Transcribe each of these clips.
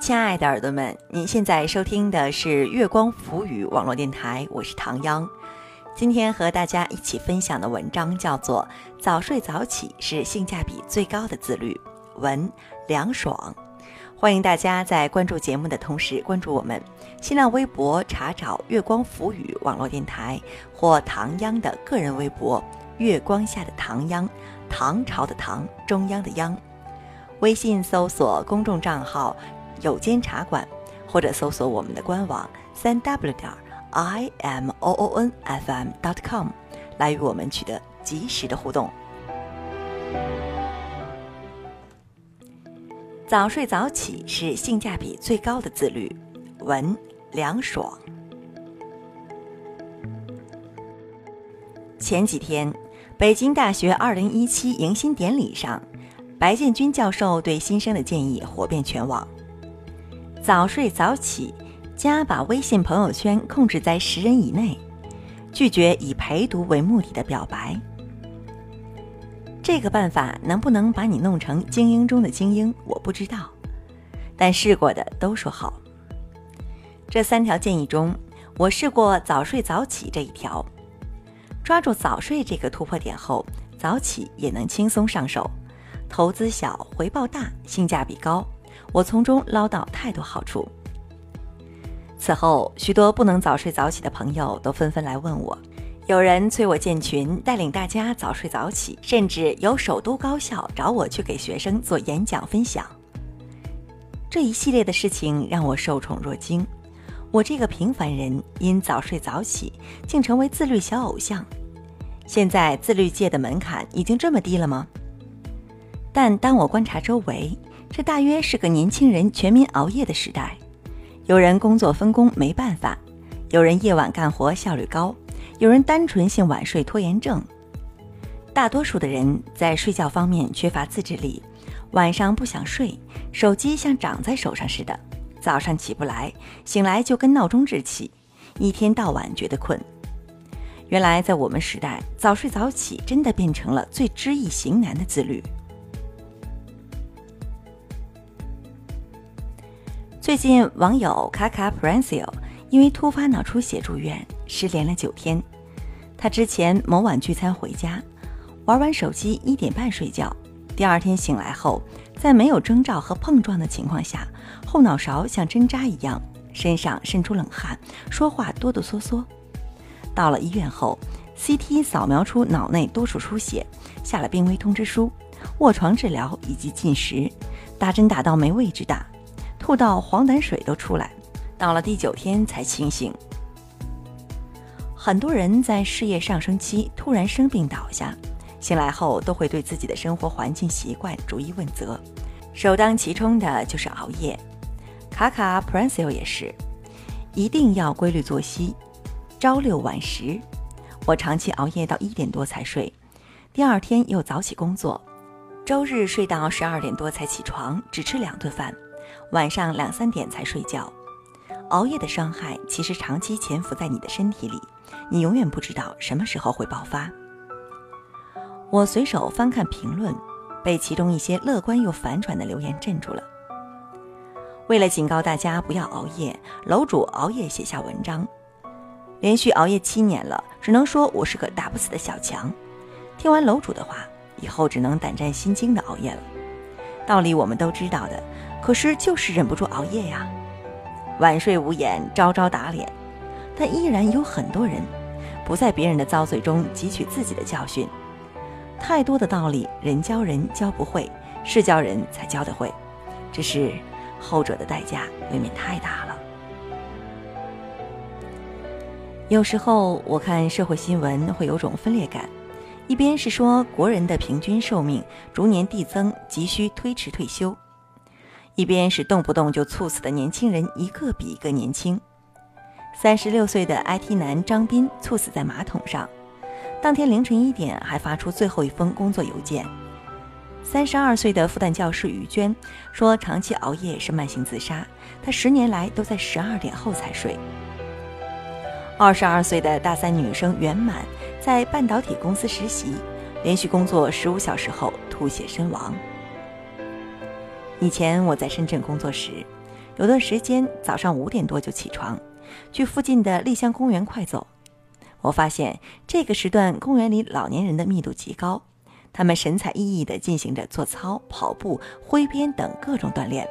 亲爱的耳朵们，您现在收听的是月光浮语网络电台，我是唐央。今天和大家一起分享的文章叫做《早睡早起是性价比最高的自律》，文凉爽。欢迎大家在关注节目的同时关注我们新浪微博，查找“月光浮语网络电台”或唐央的个人微博“月光下的唐央”，唐朝的唐，中央的央。微信搜索公众账号“有间茶馆”，或者搜索我们的官网三 w 点 i m o o n f m dot com，来与我们取得及时的互动。早睡早起是性价比最高的自律。文凉爽。前几天，北京大学二零一七迎新典礼上，白建军教授对新生的建议火遍全网：早睡早起。加把微信朋友圈控制在十人以内，拒绝以陪读为目的的表白。这个办法能不能把你弄成精英中的精英，我不知道。但试过的都说好。这三条建议中，我试过早睡早起这一条。抓住早睡这个突破点后，早起也能轻松上手，投资小，回报大，性价比高。我从中捞到太多好处。此后，许多不能早睡早起的朋友都纷纷来问我，有人催我建群，带领大家早睡早起，甚至有首都高校找我去给学生做演讲分享。这一系列的事情让我受宠若惊。我这个平凡人因早睡早起，竟成为自律小偶像。现在自律界的门槛已经这么低了吗？但当我观察周围，这大约是个年轻人全民熬夜的时代。有人工作分工没办法，有人夜晚干活效率高，有人单纯性晚睡拖延症。大多数的人在睡觉方面缺乏自制力，晚上不想睡，手机像长在手上似的，早上起不来，醒来就跟闹钟置气，一天到晚觉得困。原来在我们时代，早睡早起真的变成了最知易行难的自律。最近，网友卡卡 Prancio 因为突发脑出血住院，失联了九天。他之前某晚聚餐回家，玩完手机一点半睡觉，第二天醒来后，在没有征兆和碰撞的情况下，后脑勺像针扎一样，身上渗出冷汗，说话哆哆嗦嗦。到了医院后，CT 扫描出脑内多处出血，下了病危通知书，卧床治疗以及禁食，打针打到没位置打。吐到黄疸水都出来，到了第九天才清醒。很多人在事业上升期突然生病倒下，醒来后都会对自己的生活环境习惯逐一问责，首当其冲的就是熬夜。卡卡 Prancio 也是，一定要规律作息，朝六晚十。我长期熬夜到一点多才睡，第二天又早起工作，周日睡到十二点多才起床，只吃两顿饭。晚上两三点才睡觉，熬夜的伤害其实长期潜伏在你的身体里，你永远不知道什么时候会爆发。我随手翻看评论，被其中一些乐观又反转的留言镇住了。为了警告大家不要熬夜，楼主熬夜写下文章，连续熬夜七年了，只能说我是个打不死的小强。听完楼主的话，以后只能胆战心惊的熬夜了。道理我们都知道的。可是就是忍不住熬夜呀，晚睡无眼，招招打脸，但依然有很多人不在别人的遭罪中汲取自己的教训。太多的道理，人教人教不会，是教人才教得会，只是后者的代价未免太大了。有时候我看社会新闻会有种分裂感，一边是说国人的平均寿命逐年递增，急需推迟退休。一边是动不动就猝死的年轻人，一个比一个年轻。三十六岁的 IT 男张斌猝死在马桶上，当天凌晨一点还发出最后一封工作邮件。三十二岁的复旦教师于娟说，长期熬夜是慢性自杀，她十年来都在十二点后才睡。二十二岁的大三女生袁满在半导体公司实习，连续工作十五小时后吐血身亡。以前我在深圳工作时，有段时间早上五点多就起床，去附近的丽香公园快走。我发现这个时段公园里老年人的密度极高，他们神采奕奕地进行着做操、跑步、挥鞭等各种锻炼。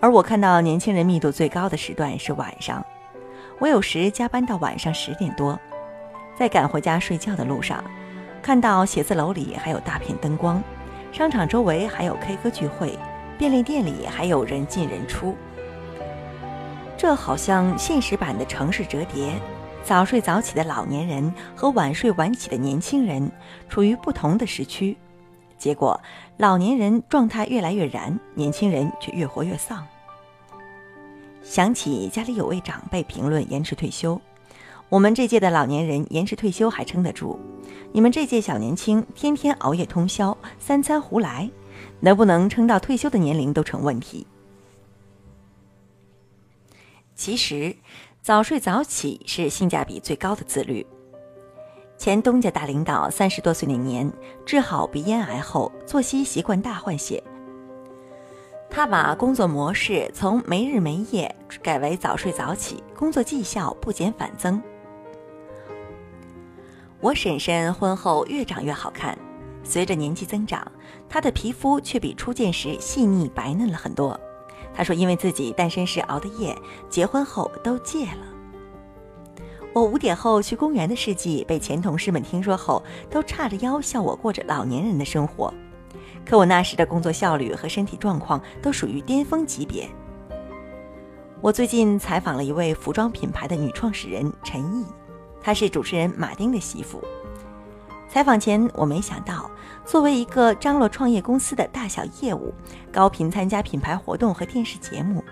而我看到年轻人密度最高的时段是晚上，我有时加班到晚上十点多，在赶回家睡觉的路上，看到写字楼里还有大片灯光，商场周围还有 K 歌聚会。便利店里还有人进人出，这好像现实版的城市折叠。早睡早起的老年人和晚睡晚起的年轻人处于不同的时区，结果老年人状态越来越燃，年轻人却越活越丧。想起家里有位长辈评论延迟退休，我们这届的老年人延迟退休还撑得住，你们这届小年轻天天熬夜通宵，三餐胡来。能不能撑到退休的年龄都成问题。其实，早睡早起是性价比最高的自律。前东家大领导三十多岁那年治好鼻咽癌后，作息习惯大换血。他把工作模式从没日没夜改为早睡早起，工作绩效不减反增。我婶婶婚后越长越好看。随着年纪增长，她的皮肤却比初见时细腻白嫩了很多。她说：“因为自己单身时熬的夜，结婚后都戒了。”我五点后去公园的事迹被前同事们听说后，都叉着腰笑我过着老年人的生活。可我那时的工作效率和身体状况都属于巅峰级别。我最近采访了一位服装品牌的女创始人陈毅，她是主持人马丁的媳妇。采访前，我没想到，作为一个张罗创业公司的大小业务，高频参加品牌活动和电视节目，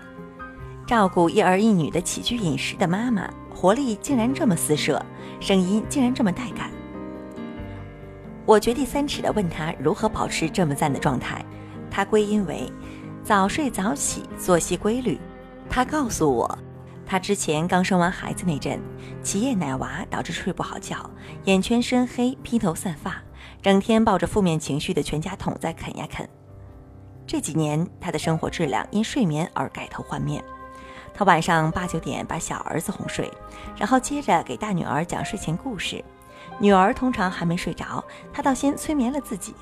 照顾一儿一女的起居饮食的妈妈，活力竟然这么四射，声音竟然这么带感。我掘地三尺的问他如何保持这么赞的状态，他归因为早睡早起，作息规律。他告诉我。她之前刚生完孩子那阵，起夜奶娃导致睡不好觉，眼圈深黑，披头散发，整天抱着负面情绪的全家桶在啃呀啃。这几年，她的生活质量因睡眠而改头换面。她晚上八九点把小儿子哄睡，然后接着给大女儿讲睡前故事。女儿通常还没睡着，她倒先催眠了自己。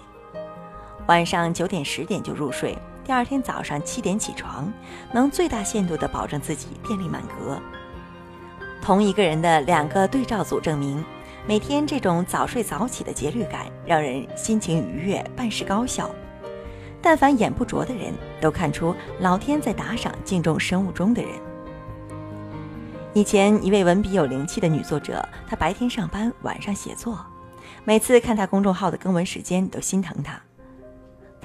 晚上九点十点就入睡。第二天早上七点起床，能最大限度地保证自己电力满格。同一个人的两个对照组证明，每天这种早睡早起的节律感，让人心情愉悦，办事高效。但凡眼不拙的人都看出老天在打赏敬重生物钟的人。以前一位文笔有灵气的女作者，她白天上班，晚上写作，每次看她公众号的更文时间，都心疼她。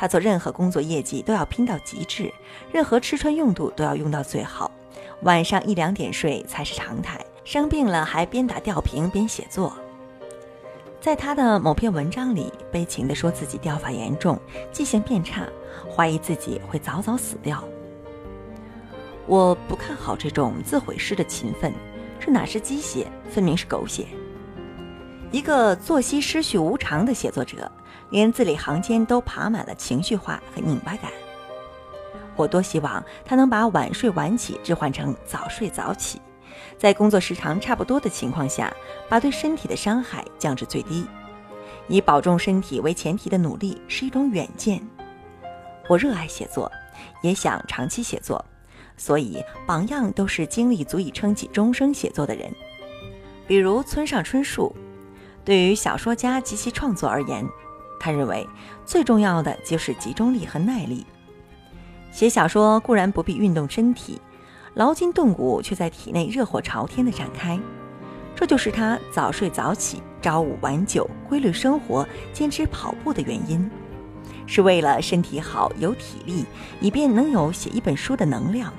他做任何工作业绩都要拼到极致，任何吃穿用度都要用到最好，晚上一两点睡才是常态。生病了还边打吊瓶边写作。在他的某篇文章里，悲情地说自己掉发严重，记性变差，怀疑自己会早早死掉。我不看好这种自毁式的勤奋，这哪是鸡血，分明是狗血。一个作息失序无常的写作者。连字里行间都爬满了情绪化和拧巴感。我多希望他能把晚睡晚起置换成早睡早起，在工作时长差不多的情况下，把对身体的伤害降至最低。以保重身体为前提的努力是一种远见。我热爱写作，也想长期写作，所以榜样都是精力足以撑起终生写作的人，比如村上春树。对于小说家及其创作而言，他认为最重要的就是集中力和耐力。写小说固然不必运动身体，劳筋动骨却在体内热火朝天的展开。这就是他早睡早起、朝五晚九、规律生活、坚持跑步的原因，是为了身体好、有体力，以便能有写一本书的能量。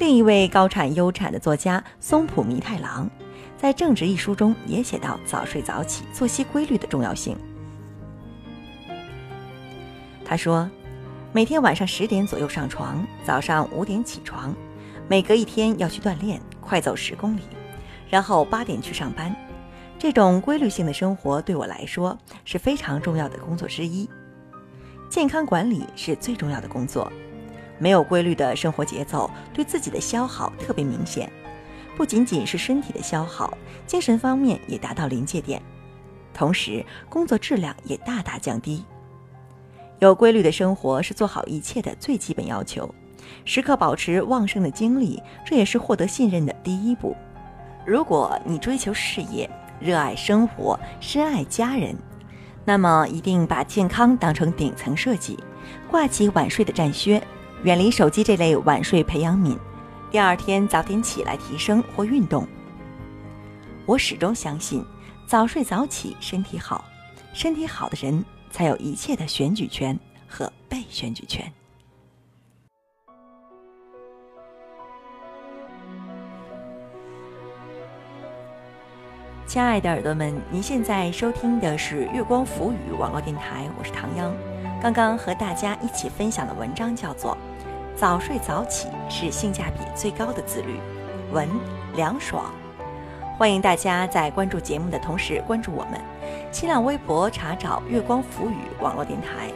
另一位高产优产的作家松浦弥太郎。在《正直》一书中也写到早睡早起、作息规律的重要性。他说，每天晚上十点左右上床，早上五点起床，每隔一天要去锻炼，快走十公里，然后八点去上班。这种规律性的生活对我来说是非常重要的工作之一。健康管理是最重要的工作。没有规律的生活节奏，对自己的消耗特别明显，不仅仅是身体的消耗，精神方面也达到临界点，同时工作质量也大大降低。有规律的生活是做好一切的最基本要求，时刻保持旺盛的精力，这也是获得信任的第一步。如果你追求事业，热爱生活，深爱家人，那么一定把健康当成顶层设计，挂起晚睡的战靴。远离手机这类晚睡培养皿，第二天早点起来提升或运动。我始终相信，早睡早起身体好，身体好的人才有一切的选举权和被选举权。亲爱的耳朵们，您现在收听的是月光浮语网络电台，我是唐央。刚刚和大家一起分享的文章叫做。早睡早起是性价比最高的自律。文凉爽，欢迎大家在关注节目的同时关注我们。新浪微博查找“月光浮语”网络电台，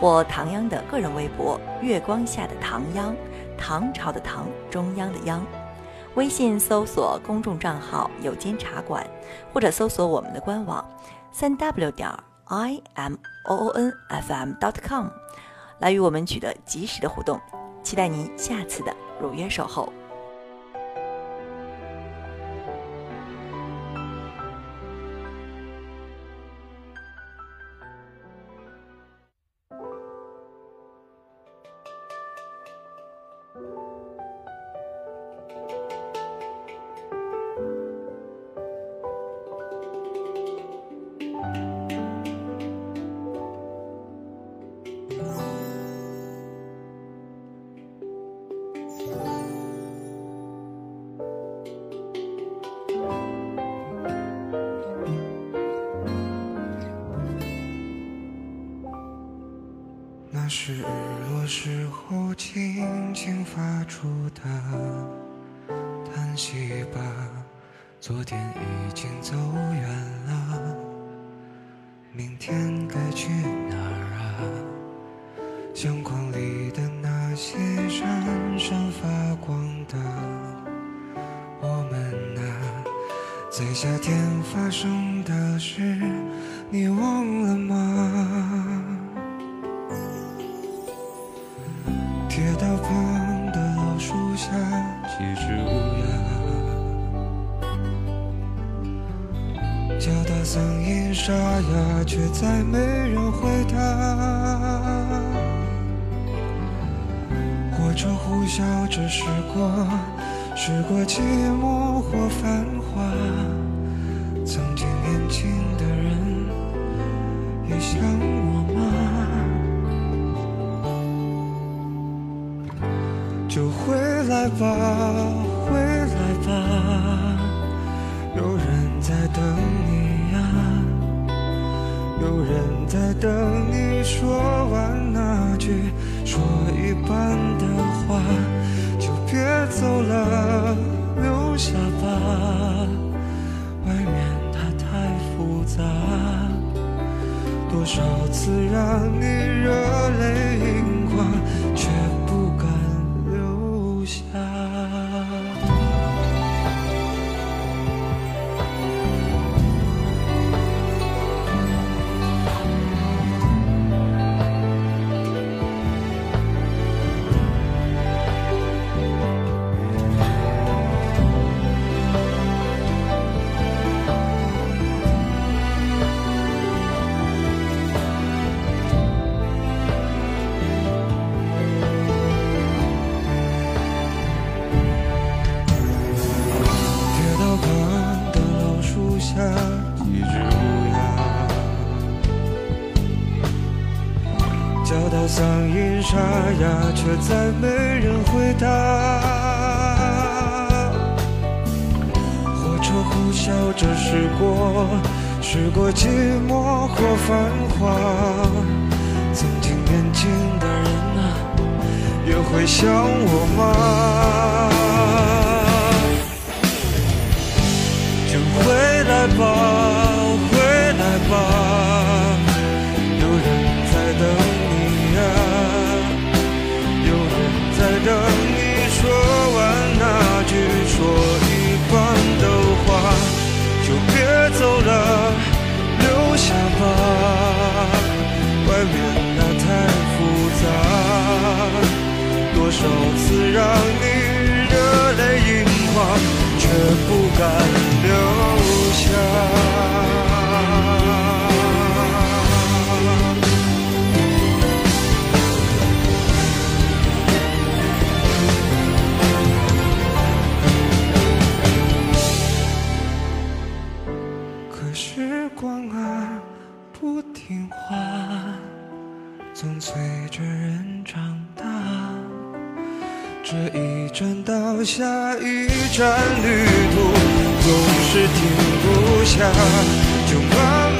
或唐央的个人微博“月光下的唐央”，唐朝的唐，中央的央。微信搜索公众账号“有间茶馆”，或者搜索我们的官网“三 w 点 i m o o n f m dot com”，来与我们取得及时的互动。期待您下次的如约守候。昨天已经走远了，明天该去哪儿啊？相框里的那些闪闪发光的我们啊，在夏天发生的事，你忘了吗？叫得嗓音沙哑，却再没人回答。火车呼啸着驶过，驶过寂寞或繁华。曾经年轻的人，也像我吗？就回来吧，回来吧，有人在等等你说完那句说一半的话，就别走了，留下吧，外面它太复杂，多少次让你热泪聊到嗓音沙哑，却再没人回答。火车呼啸着驶过，驶过寂寞或繁华。曾经年轻的人啊，也会想我吗？就回来吧，让你热泪盈眶却不敢下，就把